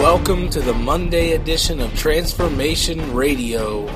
Welcome to the Monday edition of Transformation Radio.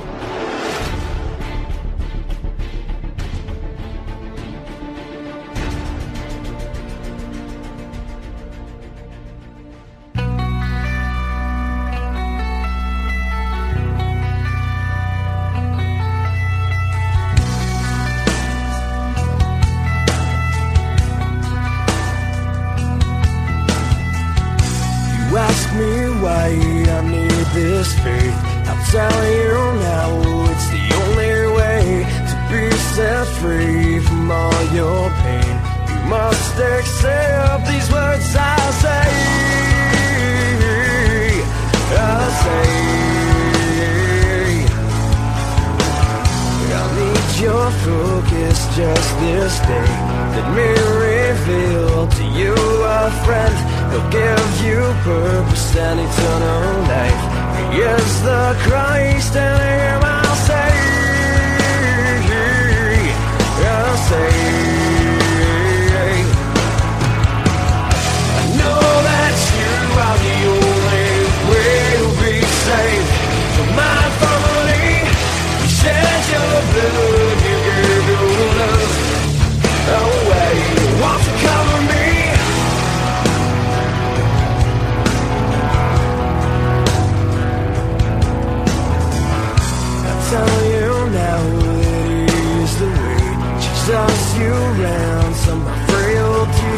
Tell you now that He the way. Jesus, you ransom my frailty.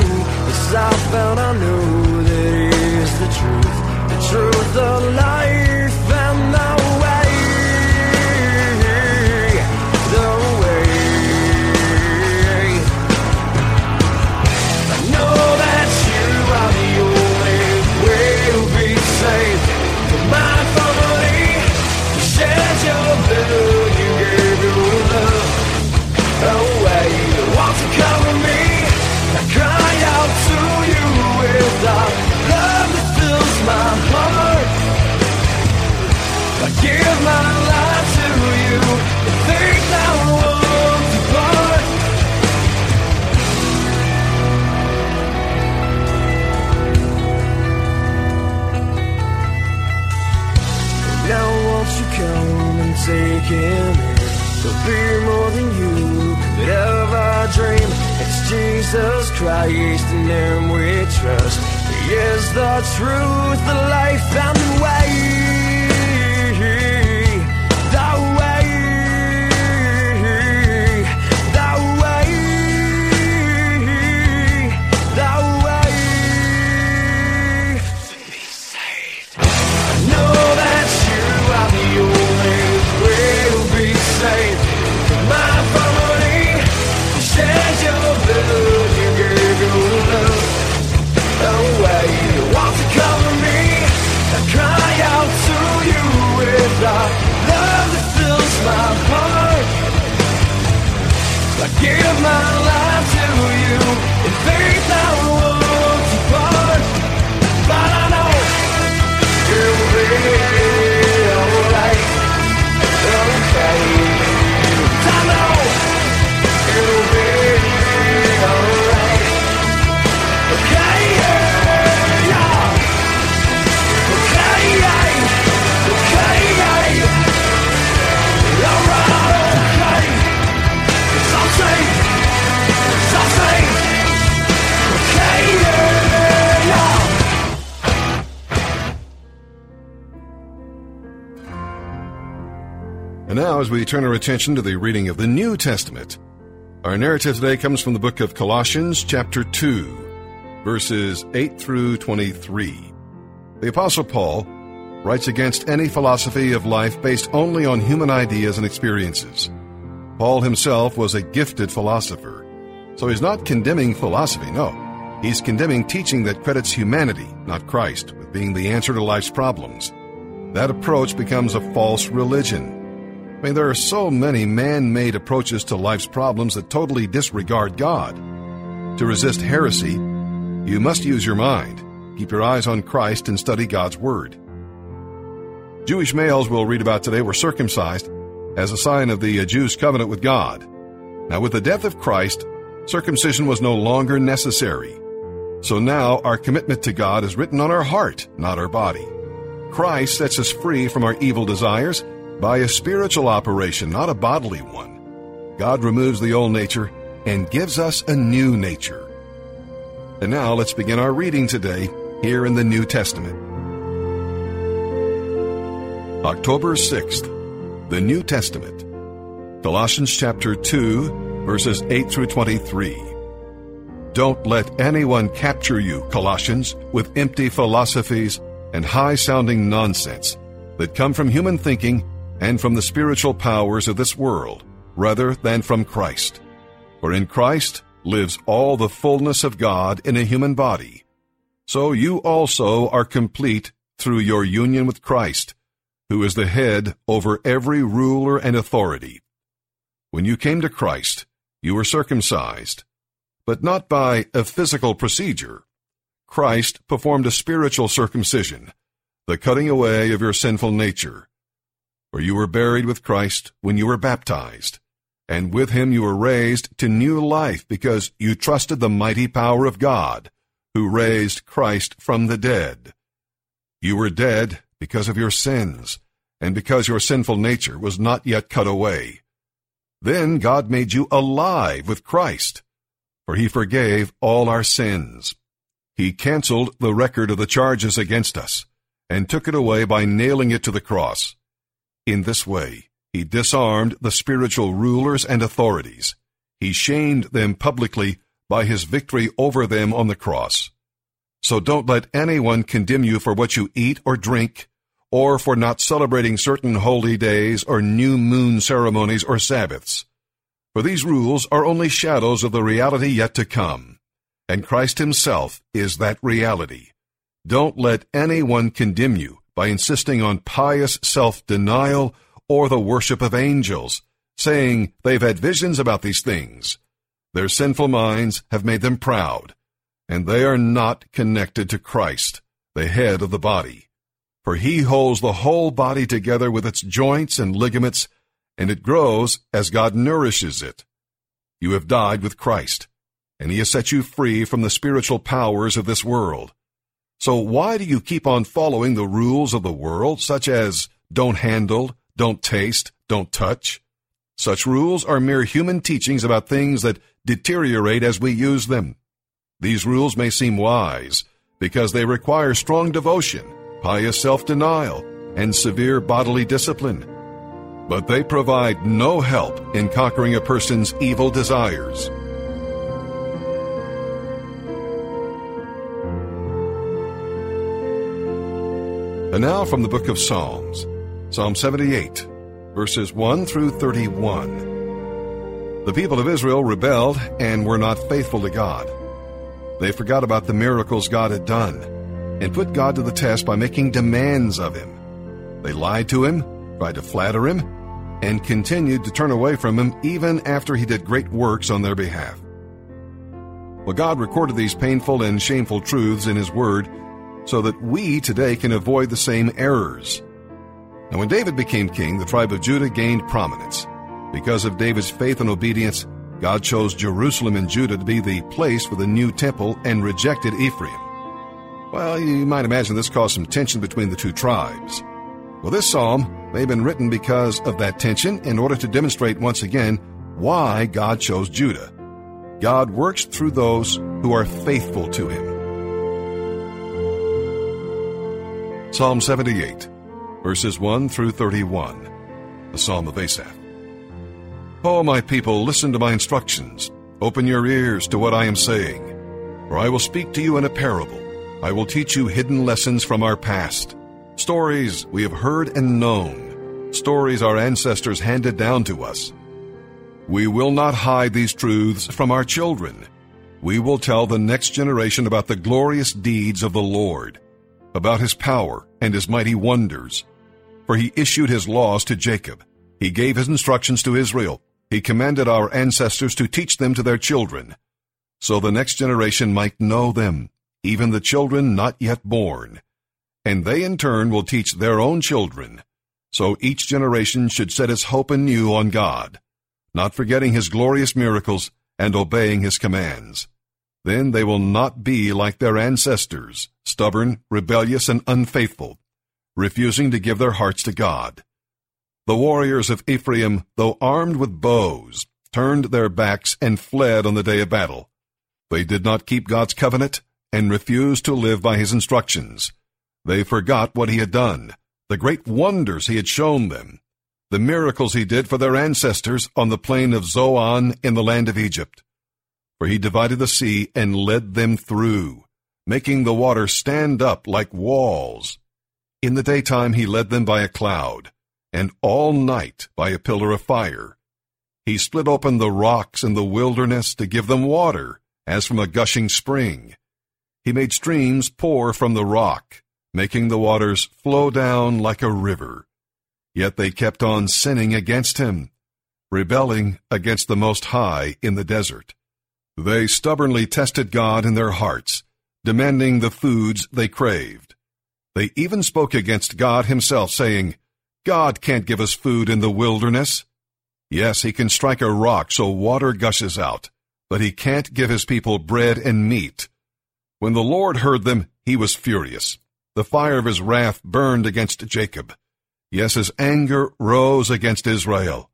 As I found, I know that He is the truth, the truth, the life, dream. It's Jesus Christ, in him we trust. He is the truth, the life, and the way. Give my life And now, as we turn our attention to the reading of the New Testament, our narrative today comes from the book of Colossians, chapter 2, verses 8 through 23. The Apostle Paul writes against any philosophy of life based only on human ideas and experiences. Paul himself was a gifted philosopher, so he's not condemning philosophy, no. He's condemning teaching that credits humanity, not Christ, with being the answer to life's problems. That approach becomes a false religion. I mean, there are so many man made approaches to life's problems that totally disregard God. To resist heresy, you must use your mind, keep your eyes on Christ, and study God's Word. Jewish males we'll read about today were circumcised as a sign of the uh, Jews' covenant with God. Now, with the death of Christ, circumcision was no longer necessary. So now our commitment to God is written on our heart, not our body. Christ sets us free from our evil desires by a spiritual operation, not a bodily one. God removes the old nature and gives us a new nature. And now let's begin our reading today here in the New Testament. October 6th, the New Testament. Colossians chapter 2, verses 8 through 23. Don't let anyone capture you, Colossians, with empty philosophies and high sounding nonsense that come from human thinking and from the spiritual powers of this world, rather than from Christ. For in Christ lives all the fullness of God in a human body. So you also are complete through your union with Christ, who is the head over every ruler and authority. When you came to Christ, you were circumcised, but not by a physical procedure. Christ performed a spiritual circumcision, the cutting away of your sinful nature. For you were buried with Christ when you were baptized, and with him you were raised to new life because you trusted the mighty power of God, who raised Christ from the dead. You were dead because of your sins, and because your sinful nature was not yet cut away. Then God made you alive with Christ, for he forgave all our sins. He canceled the record of the charges against us, and took it away by nailing it to the cross. In this way, he disarmed the spiritual rulers and authorities. He shamed them publicly by his victory over them on the cross. So don't let anyone condemn you for what you eat or drink, or for not celebrating certain holy days or new moon ceremonies or Sabbaths. For these rules are only shadows of the reality yet to come, and Christ himself is that reality. Don't let anyone condemn you by insisting on pious self-denial or the worship of angels, saying they've had visions about these things. Their sinful minds have made them proud, and they are not connected to Christ, the head of the body. For he holds the whole body together with its joints and ligaments, and it grows as God nourishes it. You have died with Christ, and he has set you free from the spiritual powers of this world. So why do you keep on following the rules of the world, such as don't handle, don't taste, don't touch? Such rules are mere human teachings about things that deteriorate as we use them. These rules may seem wise because they require strong devotion, pious self-denial, and severe bodily discipline. But they provide no help in conquering a person's evil desires. And now from the book of Psalms, Psalm 78, verses 1 through 31. The people of Israel rebelled and were not faithful to God. They forgot about the miracles God had done and put God to the test by making demands of him. They lied to him, tried to flatter him, and continued to turn away from him even after he did great works on their behalf. Well, God recorded these painful and shameful truths in his word so that we today can avoid the same errors. Now, when David became king, the tribe of Judah gained prominence. Because of David's faith and obedience, God chose Jerusalem and Judah to be the place for the new temple and rejected Ephraim. Well, you might imagine this caused some tension between the two tribes. Well, this psalm may have been written because of that tension in order to demonstrate once again why God chose Judah. God works through those who are faithful to him. Psalm 78, verses 1 through 31, the Psalm of Asaph. O my people, listen to my instructions. Open your ears to what I am saying. For I will speak to you in a parable. I will teach you hidden lessons from our past. Stories we have heard and known. Stories our ancestors handed down to us. We will not hide these truths from our children. We will tell the next generation about the glorious deeds of the Lord about his power and his mighty wonders. For he issued his laws to Jacob. He gave his instructions to Israel. He commanded our ancestors to teach them to their children, so the next generation might know them, even the children not yet born. And they in turn will teach their own children. So each generation should set its hope anew on God, not forgetting his glorious miracles and obeying his commands. Then they will not be like their ancestors, stubborn, rebellious, and unfaithful. refusing to give their hearts to God. The warriors of Ephraim, though armed with bows, turned their backs and fled on the day of battle. They did not keep God's covenant and refused to live by his instructions. They forgot what he had done, the great wonders he had shown them, the miracles he did for their ancestors on the plain of Zoan in the land of Egypt. For he divided the sea and led them through, making the water stand up like walls. In the daytime he led them by a cloud, and all night by a pillar of fire. He split open the rocks in the wilderness to give them water, as from a gushing spring. He made streams pour from the rock, making the waters flow down like a river. Yet they kept on sinning against him, rebelling against the Most High in the desert. They stubbornly tested God in their hearts, demanding the foods they craved. They even spoke against God himself, saying, God can't give us food in the wilderness. Yes, he can strike a rock so water gushes out, but he can't give his people bread and meat. When the Lord heard them, he was furious. The fire of his wrath burned against Jacob. Yes, his anger rose against Israel,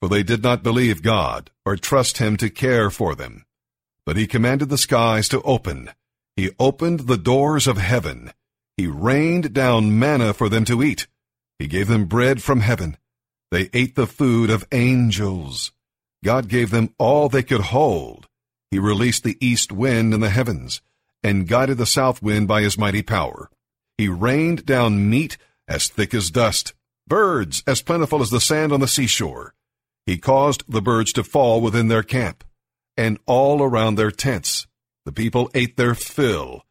for they did not believe God or trust him to care for them. But he commanded the skies to open. He opened the doors of heaven. He rained down manna for them to eat. He gave them bread from heaven. They ate the food of angels. God gave them all they could hold. He released the east wind in the heavens and guided the south wind by his mighty power. He rained down meat as thick as dust, birds as plentiful as the sand on the seashore. He caused the birds to fall within their camp and all around their tents. The people ate their fill.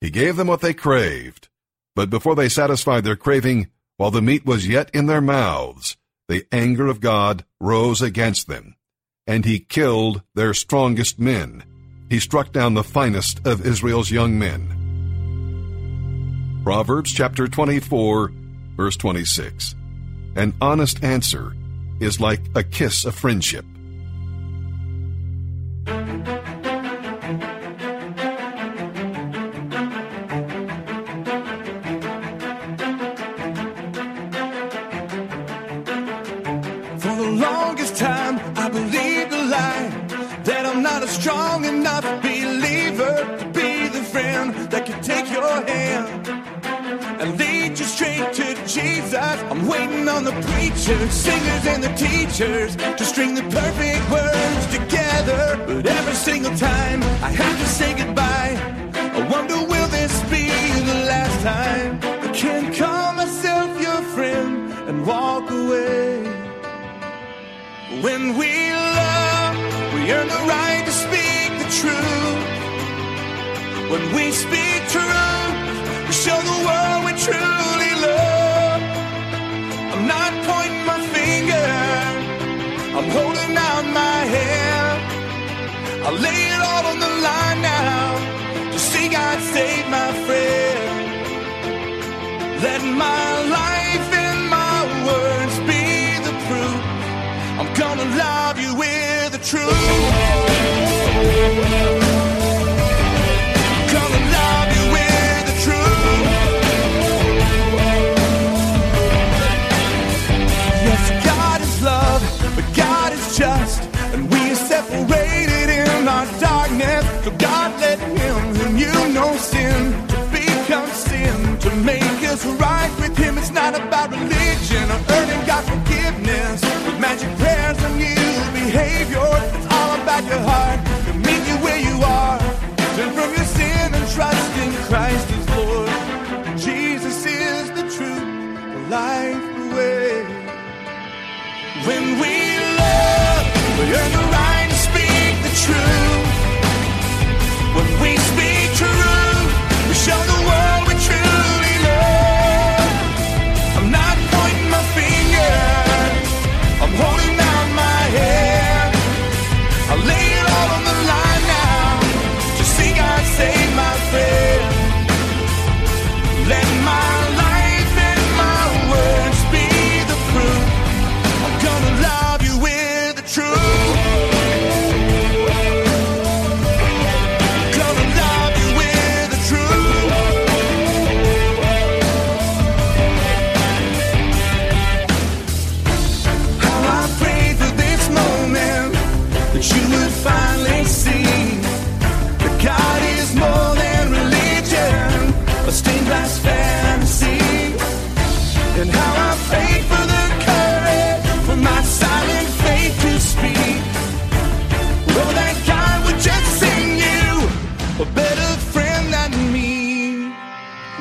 He gave them what they craved. But before they satisfied their craving, while the meat was yet in their mouths, the anger of God rose against them, and he killed their strongest men. He struck down the finest of Israel's young men. Proverbs chapter 24, verse 26. An honest answer is like a kiss of friendship. Preachers, singers, and the teachers to string the perfect words together. But every single time I have to say goodbye, I wonder will this be the last time I can call myself your friend and walk away. When we love, we earn the right to speak the truth. When we speak truth, we show the world we truly holding out my hand. I'll lay it all on the line now to see God save my friend. Let my life and my words be the proof. I'm gonna love you with the truth. Us right with Him. It's not about religion or earning God's forgiveness magic prayers and new behavior. It's all about your heart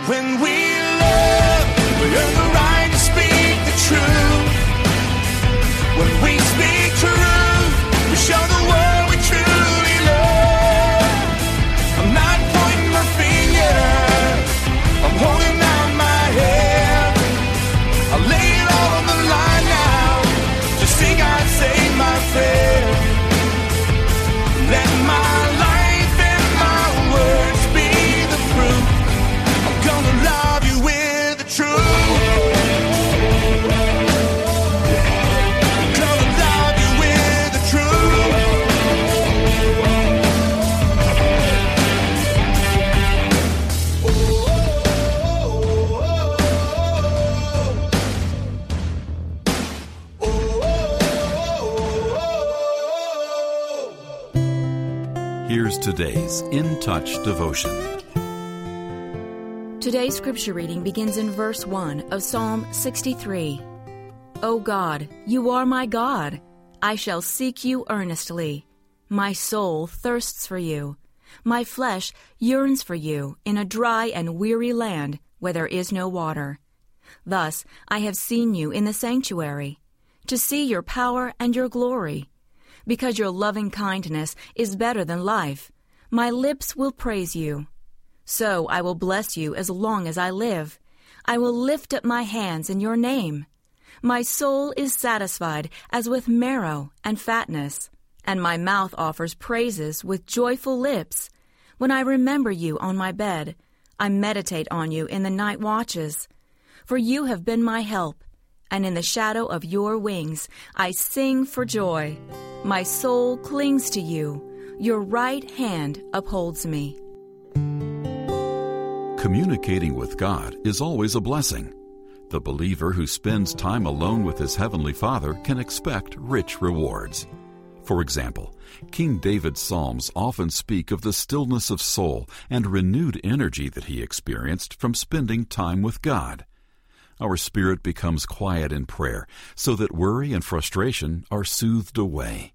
When we love, we earn the right to speak the truth. When we today's In Touch devotion. Today's scripture reading begins in verse 1 of Psalm 63. O God, you are my God. I shall seek you earnestly. My soul thirsts for you. My flesh yearns for you in a dry and weary land where there is no water. Thus I have seen you in the sanctuary, to see your power and your glory. Because your loving kindness is better than life, my lips will praise you. So I will bless you as long as I live. I will lift up my hands in your name. My soul is satisfied as with marrow and fatness, and my mouth offers praises with joyful lips. When I remember you on my bed, I meditate on you in the night watches. For you have been my help, and in the shadow of your wings I sing for joy. My soul clings to you. Your right hand upholds me. Communicating with God is always a blessing. The believer who spends time alone with his Heavenly Father can expect rich rewards. For example, King David's Psalms often speak of the stillness of soul and renewed energy that he experienced from spending time with God. Our spirit becomes quiet in prayer so that worry and frustration are soothed away.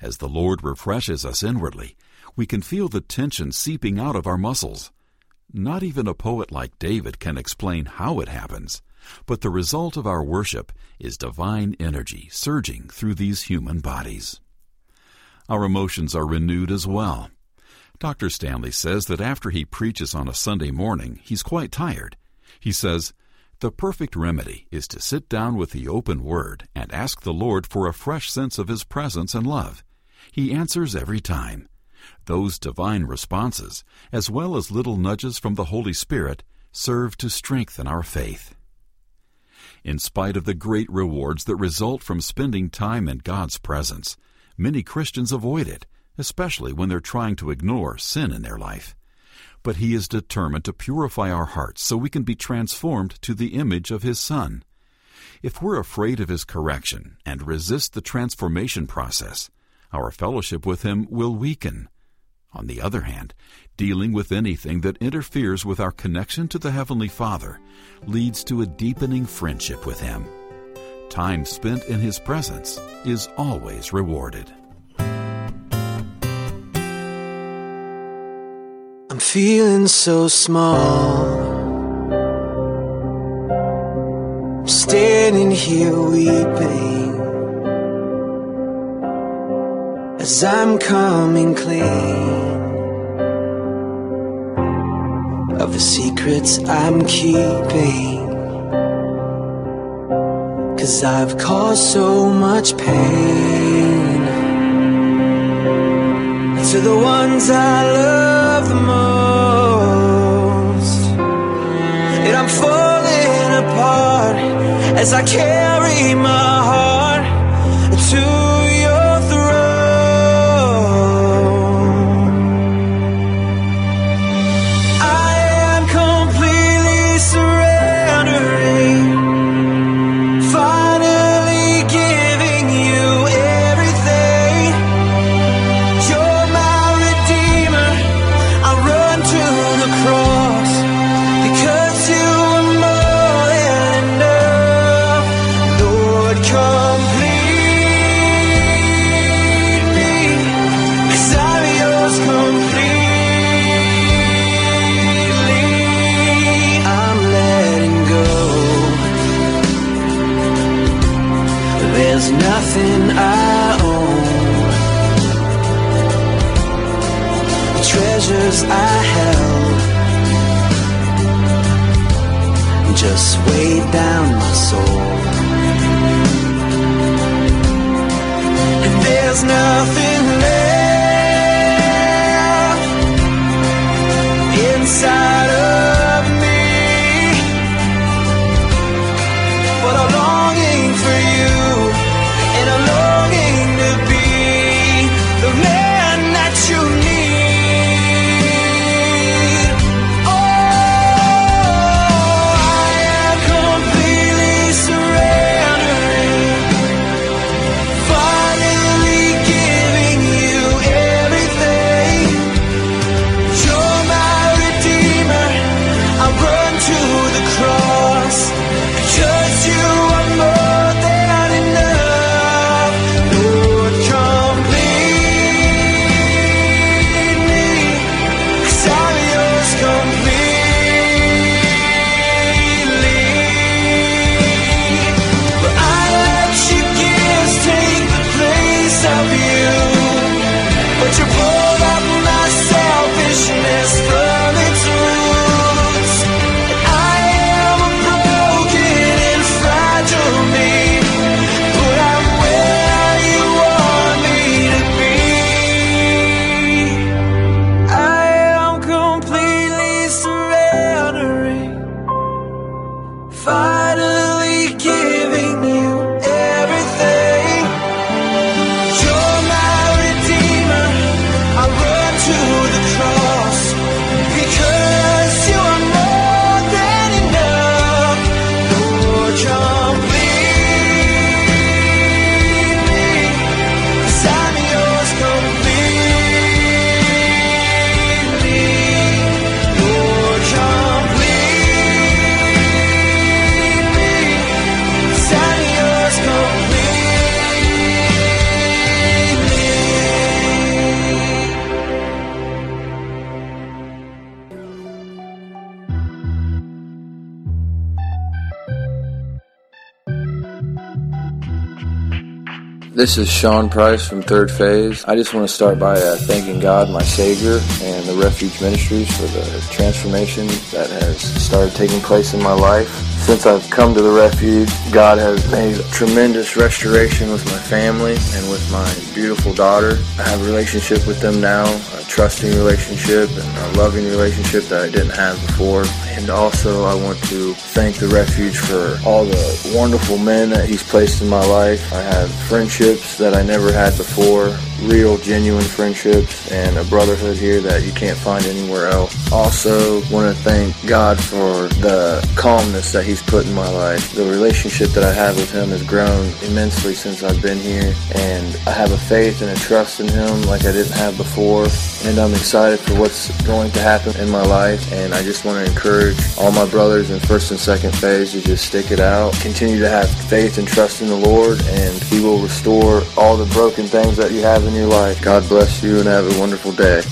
As the Lord refreshes us inwardly, we can feel the tension seeping out of our muscles. Not even a poet like David can explain how it happens, but the result of our worship is divine energy surging through these human bodies. Our emotions are renewed as well. Dr. Stanley says that after he preaches on a Sunday morning, he's quite tired. He says, The perfect remedy is to sit down with the open Word and ask the Lord for a fresh sense of His presence and love. He answers every time. Those divine responses, as well as little nudges from the Holy Spirit, serve to strengthen our faith. In spite of the great rewards that result from spending time in God's presence, many Christians avoid it, especially when they're trying to ignore sin in their life. But He is determined to purify our hearts so we can be transformed to the image of His Son. If we're afraid of His correction and resist the transformation process, our fellowship with Him will weaken. On the other hand, dealing with anything that interferes with our connection to the Heavenly Father leads to a deepening friendship with Him. Time spent in His presence is always rewarded. I'm feeling so small. Standing here weeping as I'm coming clean of the secrets I'm keeping. Cause I've caused so much pain to the ones I love the most. And I'm falling apart as I carry my heart Treasures I held just weighed down my soul. And there's nothing left inside This is Sean Price from Third Phase. I just want to start by uh, thanking God, my Savior, and the Refuge Ministries for the transformation that has started taking place in my life. Since I've come to the Refuge, God has made tremendous restoration with my family and with my beautiful daughter. I have a relationship with them now, a trusting relationship and a loving relationship that I didn't have before. And also, I want to thank the Refuge for all the wonderful men that He's placed in my life. I have friendships that I never had before, real, genuine friendships, and a brotherhood here that you can't find anywhere else. Also, want to thank God for the calmness that He's put in my life. The relationship that I have with Him has grown immensely since I've been here, and I have a faith and a trust in Him like I didn't have before. And I'm excited for what's going to happen in my life, and I just want to encourage all my brothers in first and second phase to just stick it out, continue to have faith and trust in the Lord, and He will restore all the broken things that you have in your life. God bless you and have a wonderful day.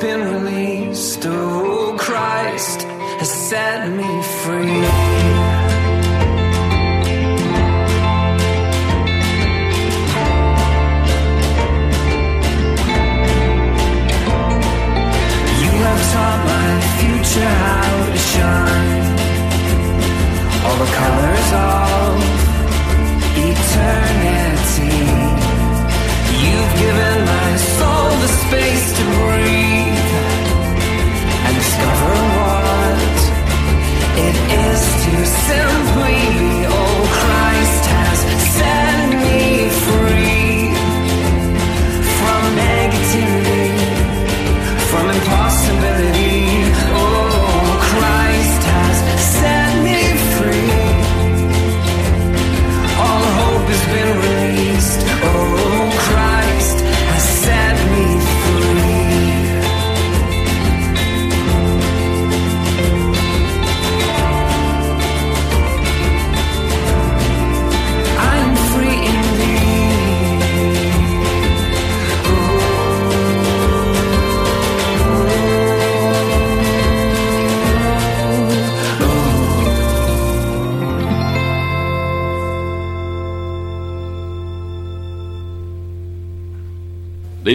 Been released. Oh, Christ has set me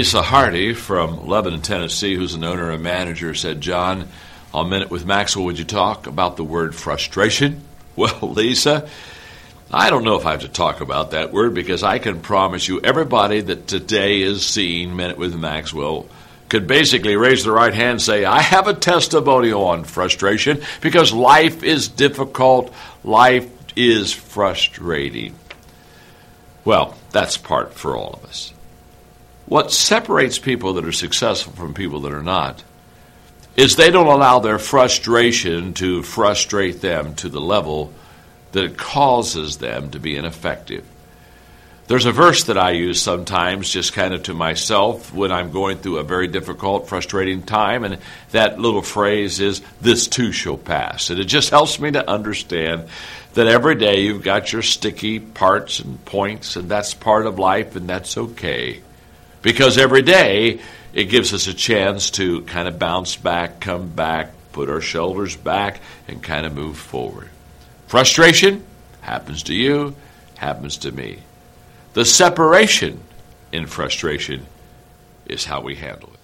Lisa Hardy from Lebanon, Tennessee, who's an owner and manager, said, John, on Minute with Maxwell, would you talk about the word frustration? Well, Lisa, I don't know if I have to talk about that word because I can promise you everybody that today is seeing Minute with Maxwell could basically raise their right hand and say, I have a testimonial on frustration because life is difficult, life is frustrating. Well, that's part for all of us. What separates people that are successful from people that are not is they don't allow their frustration to frustrate them to the level that it causes them to be ineffective. There's a verse that I use sometimes just kind of to myself when I'm going through a very difficult, frustrating time, and that little phrase is, This too shall pass. And it just helps me to understand that every day you've got your sticky parts and points, and that's part of life, and that's okay. Because every day it gives us a chance to kind of bounce back, come back, put our shoulders back, and kind of move forward. Frustration happens to you, happens to me. The separation in frustration is how we handle it.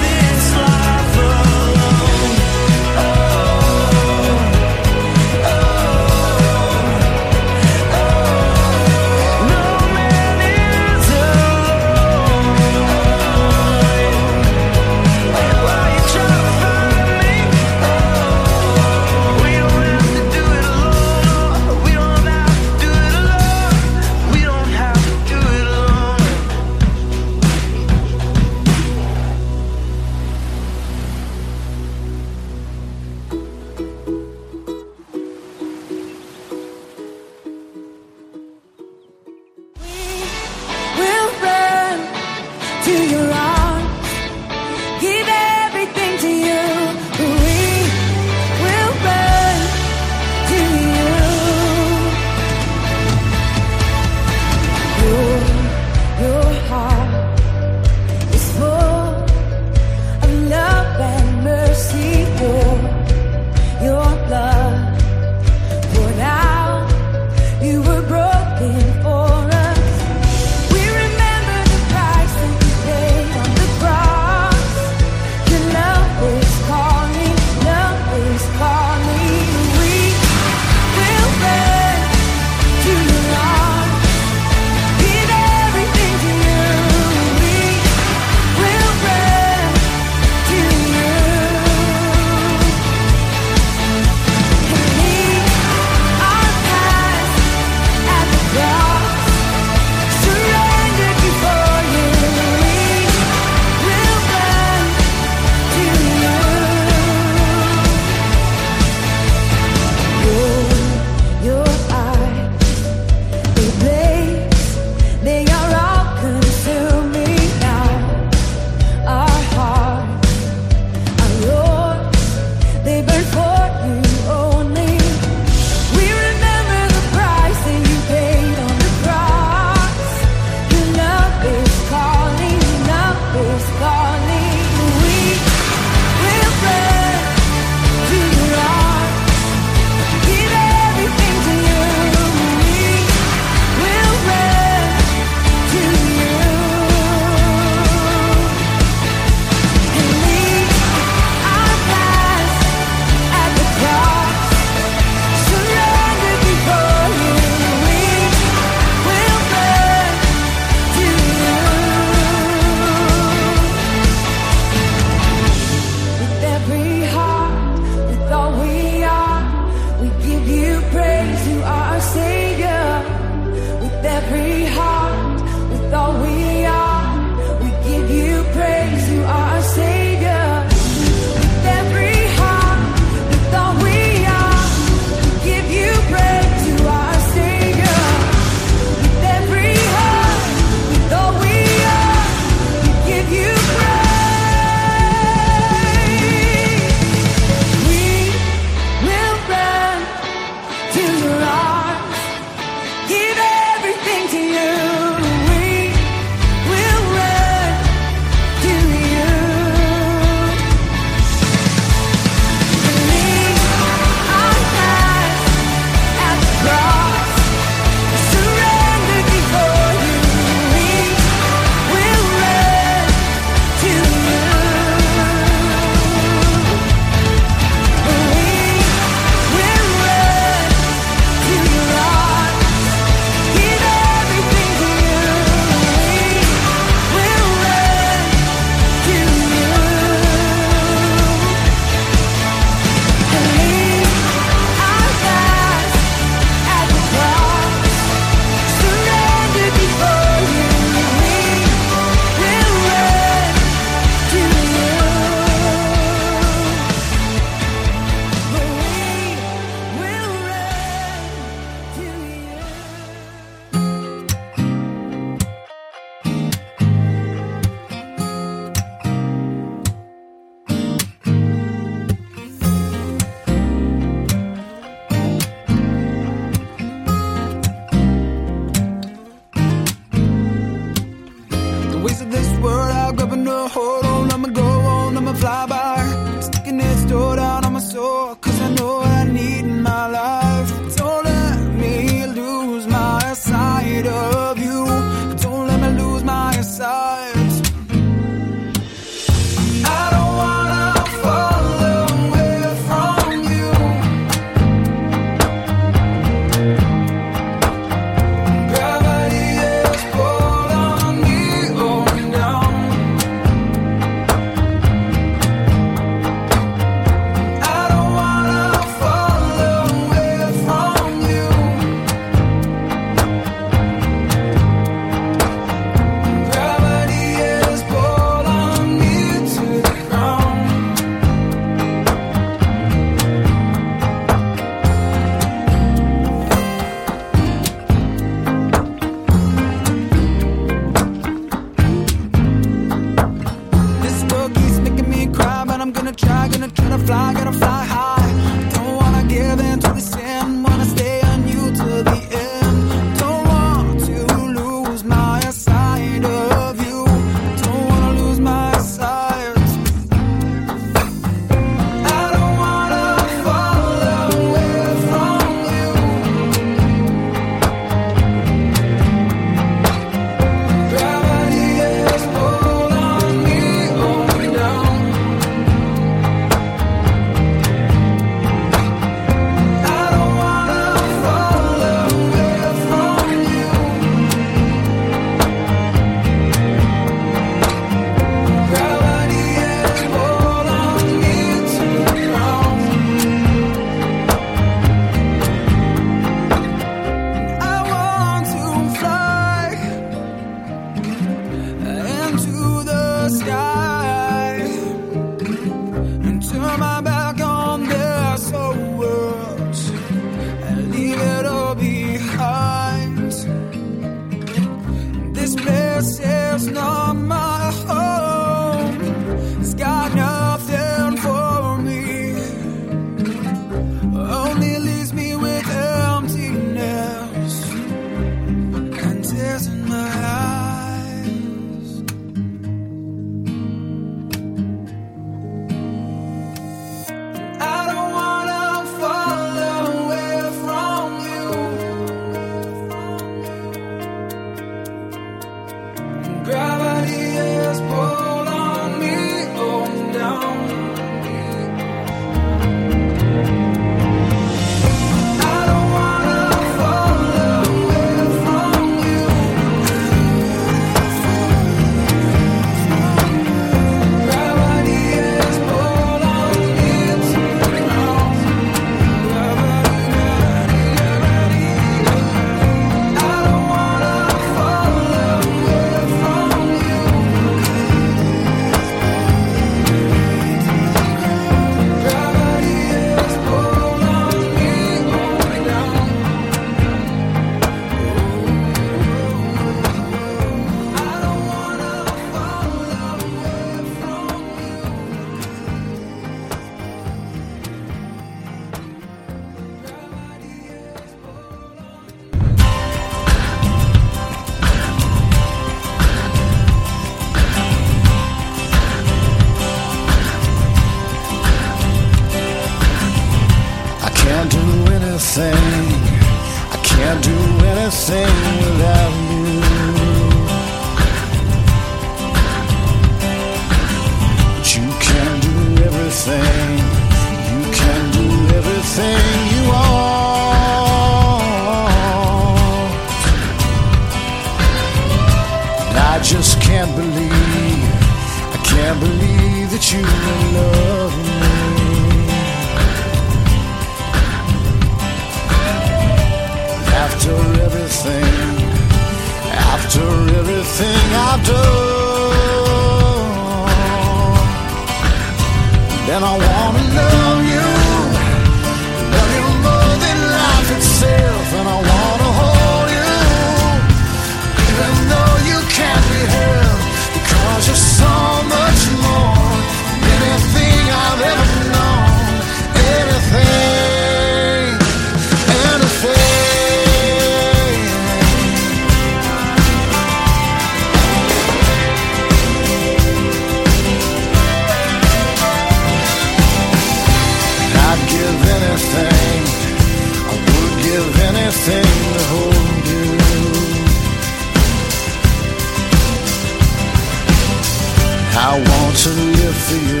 I want to live for you,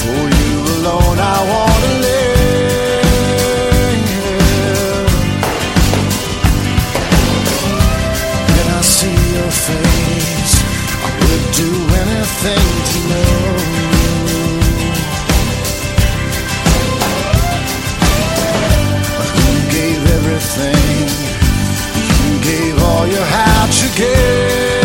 for you alone. I want to live. When I see your face, I would do anything to know you. Gave everything, you gave all you had to give.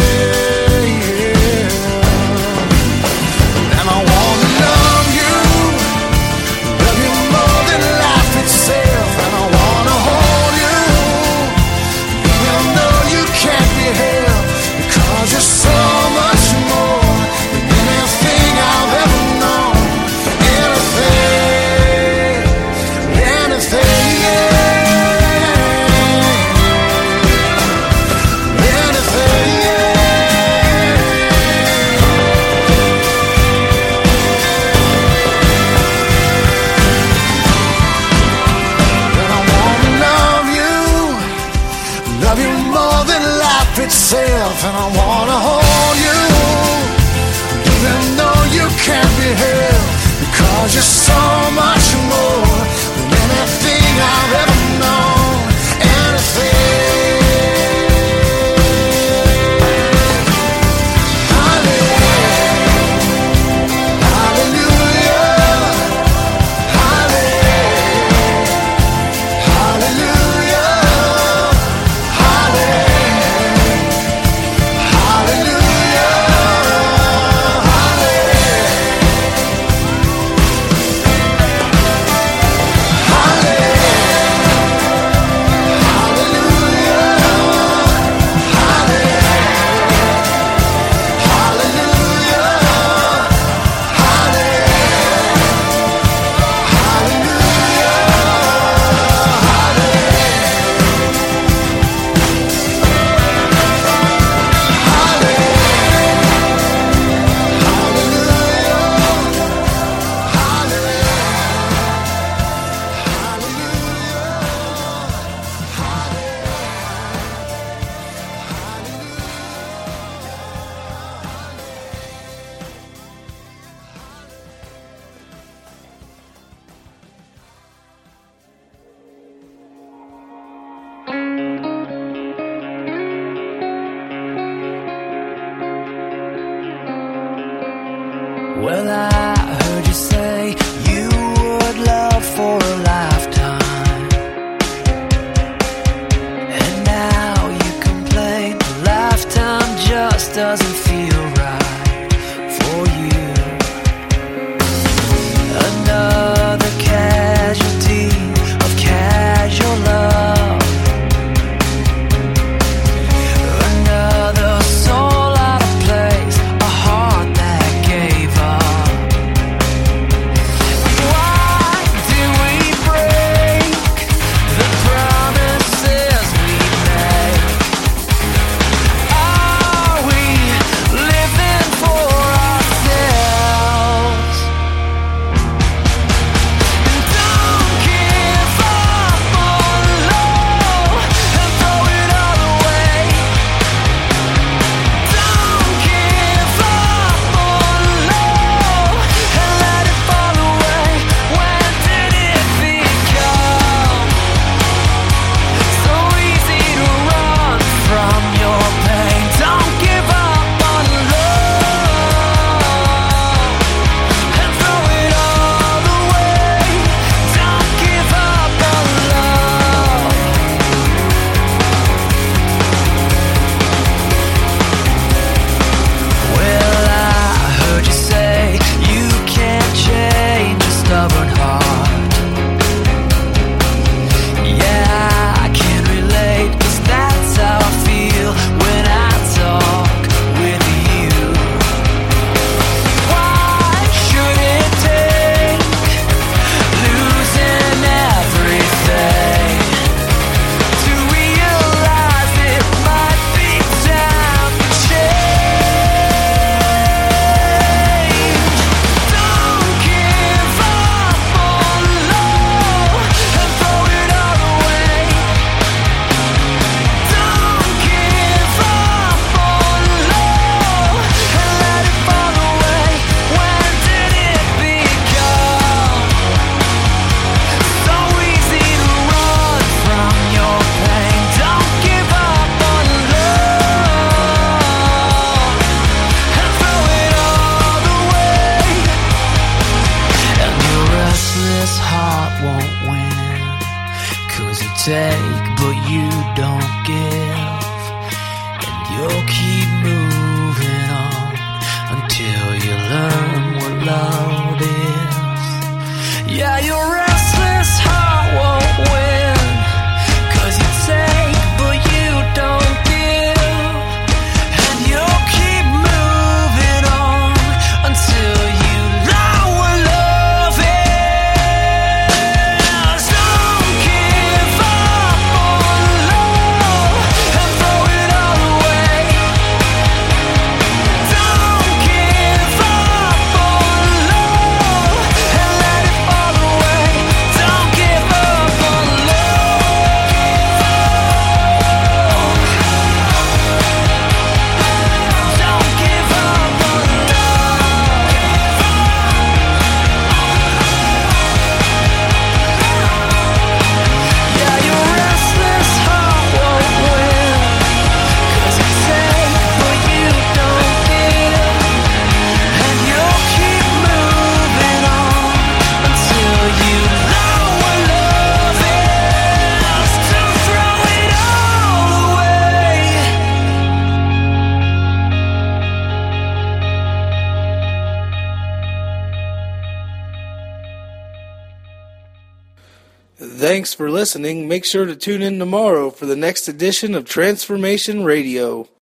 Thanks for listening. Make sure to tune in tomorrow for the next edition of Transformation Radio.